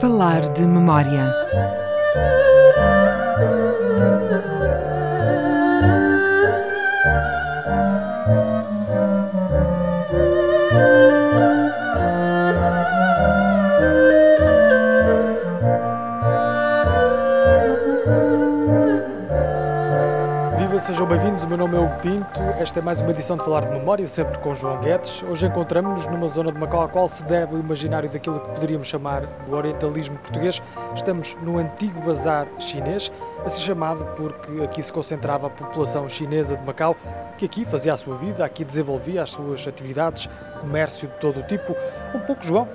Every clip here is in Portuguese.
Falar de memória. Sejam bem-vindos. O meu nome é Hugo Pinto. Esta é mais uma edição de Falar de Memória, sempre com João Guedes. Hoje encontramos-nos numa zona de Macau à qual se deve o imaginário daquilo que poderíamos chamar do orientalismo português. Estamos no antigo bazar chinês, assim chamado porque aqui se concentrava a população chinesa de Macau, que aqui fazia a sua vida, aqui desenvolvia as suas atividades, comércio de todo o tipo. Um pouco, João,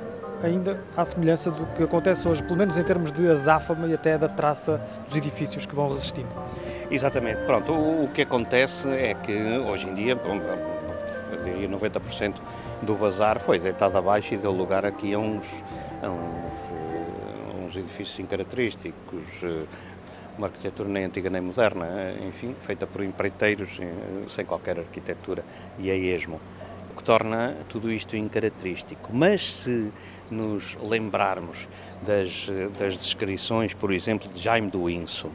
ainda à semelhança do que acontece hoje, pelo menos em termos de azáfama e até da traça dos edifícios que vão resistindo. Exatamente. Pronto, o, o que acontece é que hoje em dia, bom, eu diria 90% do bazar foi deitado abaixo e deu lugar aqui a uns, a uns, eh, uns edifícios assim característicos, eh, uma arquitetura nem antiga nem moderna, eh, enfim, feita por empreiteiros sem qualquer arquitetura e a esmo. O que torna tudo isto incaracterístico. Mas se nos lembrarmos das, das descrições, por exemplo, de Jaime do Inso,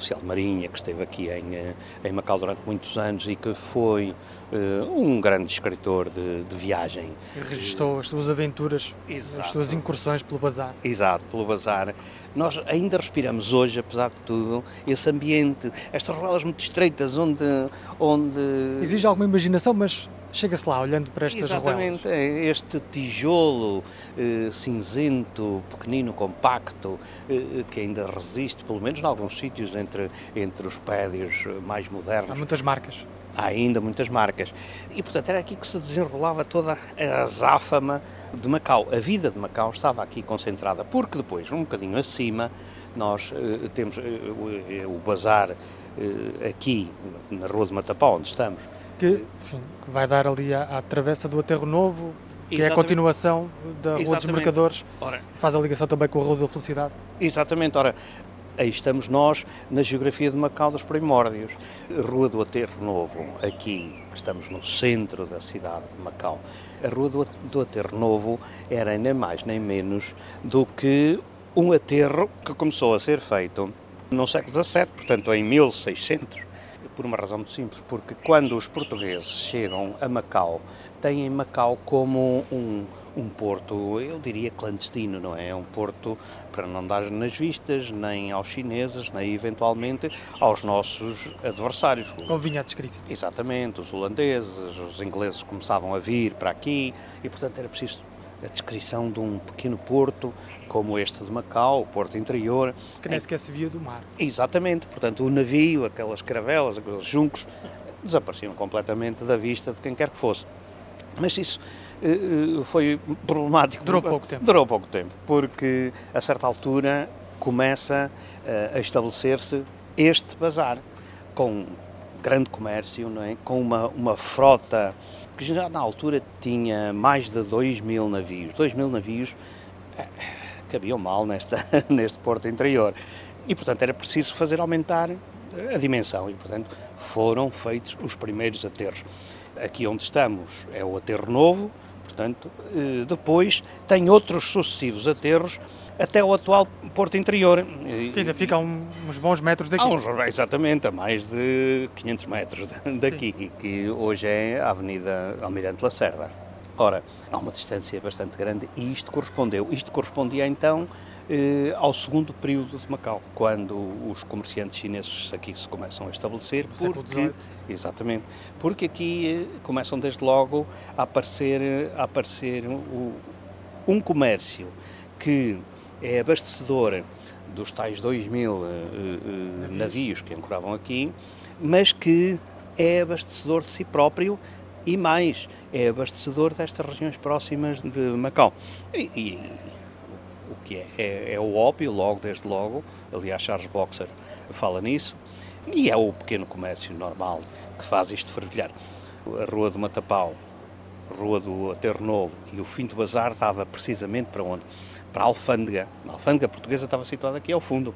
oficial de marinha que esteve aqui em, eh, em Macau durante muitos anos e que foi eh, um grande escritor de, de viagem. E registou as suas aventuras, Exato. as suas incursões pelo bazar. Exato, pelo bazar. Nós ainda respiramos hoje, apesar de tudo, esse ambiente, estas ruelas muito estreitas onde... onde Exige alguma imaginação, mas chega-se lá olhando para estas Exatamente, ruelas. é este tijolo eh, cinzento, pequenino, compacto, eh, que ainda resiste, pelo menos em alguns sítios, entre, entre os prédios mais modernos. Há muitas marcas. Há ainda muitas marcas. E, portanto, era aqui que se desenrolava toda a azáfama de Macau. A vida de Macau estava aqui concentrada, porque depois, um bocadinho acima, nós eh, temos eh, o, o bazar eh, aqui, na Rua de Matapá, onde estamos, Que, enfim, que vai dar ali à, à travessa do Aterro Novo, que é a Exatamente. continuação da Rua dos Exatamente. Mercadores, Ora, faz a ligação também com a Rua da Felicidade. Exatamente, ora, aí estamos nós na geografia de Macau dos primórdios. Rua do Aterro Novo, aqui estamos no centro da cidade de Macau. A Rua do, do Aterro Novo era nem mais nem menos do que um aterro que começou a ser feito no século XVII, portanto em 1600. Por uma razão muito simples, porque quando os portugueses chegam a Macau, têm Macau como um, um porto, eu diria clandestino, não é? É um porto para não dar nas vistas, nem aos chineses, nem eventualmente aos nossos adversários. Convinha a descrição. Exatamente, os holandeses, os ingleses começavam a vir para aqui e, portanto, era preciso a descrição de um pequeno porto como este de Macau, o porto interior, Que nem sequer se via do mar. Exatamente, portanto, o navio, aquelas caravelas, aqueles juncos, desapareciam completamente da vista de quem quer que fosse. Mas isso eh, foi problemático. Durou pouco tempo. Durou pouco tempo, porque a certa altura começa eh, a estabelecer-se este bazar, com grande comércio, não é? com uma, uma frota que já na altura tinha mais de 2 mil navios. 2 mil navios eh, cabiam mal nesta, neste porto interior. E, portanto, era preciso fazer aumentar a dimensão e, portanto, foram feitos os primeiros aterros. Aqui onde estamos é o aterro novo, portanto, eh, depois tem outros sucessivos aterros até o atual Porto Interior. Que ainda fica a uns bons metros daqui. Uns, exatamente, a mais de 500 metros daqui, e que hoje é a Avenida Almirante Lacerda. Ora, há uma distância bastante grande e isto correspondeu. Isto correspondia então eh, ao segundo período de Macau, quando os comerciantes chineses aqui se começam a estabelecer, No porque, exatamente, porque aqui eh, começam desde logo a aparecer, eh, a aparecer o- um comércio que é abastecedor dos tais 2 mil eh, eh, navios que ancoravam aqui, mas que é abastecedor de si próprio e mais, é abastecedor destas regiões próximas de Macau. E, e o que é? é? é o ópio, logo, desde logo, aliás Charles Boxer fala nisso, e é o pequeno comércio normal que faz isto fervilhar. A Rua do Matapau Rua do Aterro Novo e o fim do bazar dava precisamente para onde? Para a alfândega. A alfândega portuguesa estava situada aqui ao fundo.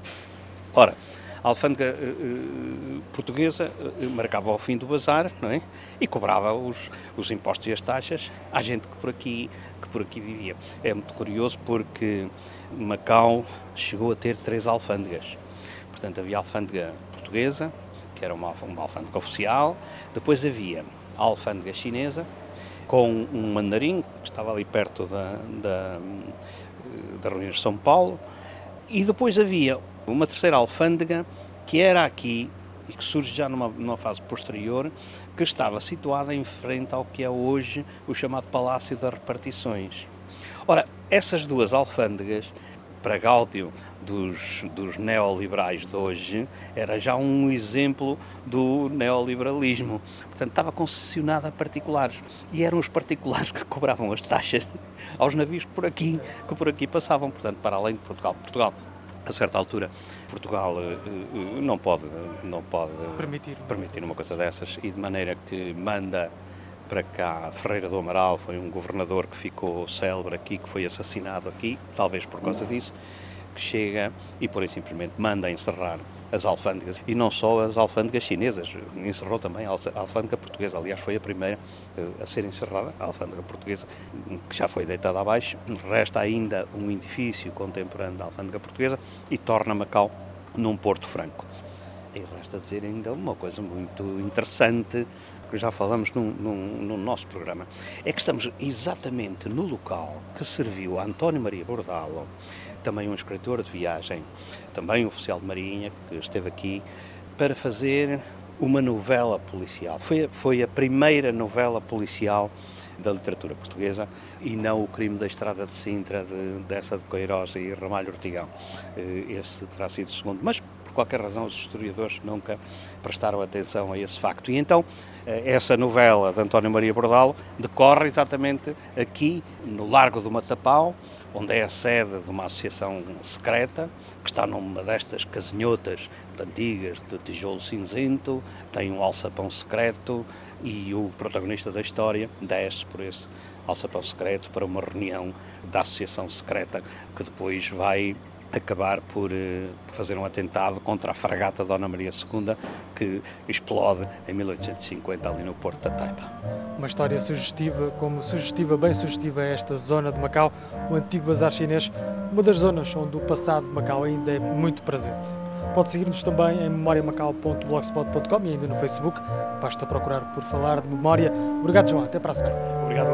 Ora, a alfândega uh, portuguesa uh, marcava o fim do bazar não é? e cobrava os, os impostos e as taxas à gente que por, aqui, que por aqui vivia. É muito curioso porque Macau chegou a ter três alfândegas. Portanto, havia a alfândega portuguesa, que era uma, uma alfândega oficial, depois havia a alfândega chinesa, com um mandarim, que estava ali perto da, da, da Ruínas de São Paulo, e depois havia uma terceira alfândega, que era aqui, e que surge já numa, numa fase posterior, que estava situada em frente ao que é hoje o chamado Palácio das Repartições. Ora, essas duas alfândegas para Gáudio dos, dos neoliberais de hoje, era já um exemplo do neoliberalismo. Portanto, estava concessionada a particulares. E eram os particulares que cobravam as taxas aos navios que por aqui, que por aqui passavam, portanto, para além de Portugal. Portugal a certa altura Portugal uh, não pode não pode permitir permitir uma coisa dessas e de maneira que manda para cá. Ferreira do Amaral foi um governador que ficou célebre aqui, que foi assassinado aqui, talvez por causa disso, que chega e por simplesmente manda encerrar as alfândegas e não só as alfândegas chinesas, encerrou também a alfândega portuguesa. Aliás, foi a primeira eh, a ser encerrada, a alfândega portuguesa, que já foi deitada abaixo. Resta ainda um edifício contemporâneo da alfândega portuguesa e torna Macau num porto franco. E resta dizer ainda uma coisa muito interessante que já falamos no, no, no, nosso programa, é que estamos exatamente no local que serviu a António Maria Bordalo, também um escritor de viagem, também um oficial de marinha, que esteve aqui, para fazer uma novela policial. Foi, foi a primeira novela policial da literatura portuguesa e não o crime da Estrada de Sintra, de, dessa de Queiroz e Ramalho Ortigão. Eh, esse terá sido o segundo. Mas qualquer razão, os historiadores nunca prestaram atenção a esse facto. E então, eh, essa novela de António Maria Bordalo decorre exatamente aqui, no Largo do Matapau, onde é a sede de uma associação secreta, que está numa destas casinhotas antigas de tijolo cinzento, tem um alçapão secreto e o protagonista da história desce por esse alçapão secreto para uma reunião da associação secreta que depois vai acabar por uh, fazer um atentado contra a fragata Dona Maria II, que explode em 1850 ali no Porto da Taipa. Uma história sugestiva, como sugestiva, bem sugestiva é esta zona de Macau, o antigo bazar chinês, uma das zonas onde o passado de Macau ainda é muito presente. Pode seguir-nos também em memoriamacau.blogspot.com e ainda no Facebook. Basta procurar por falar de memória. Obrigado, João. Até para a semana. Obrigado.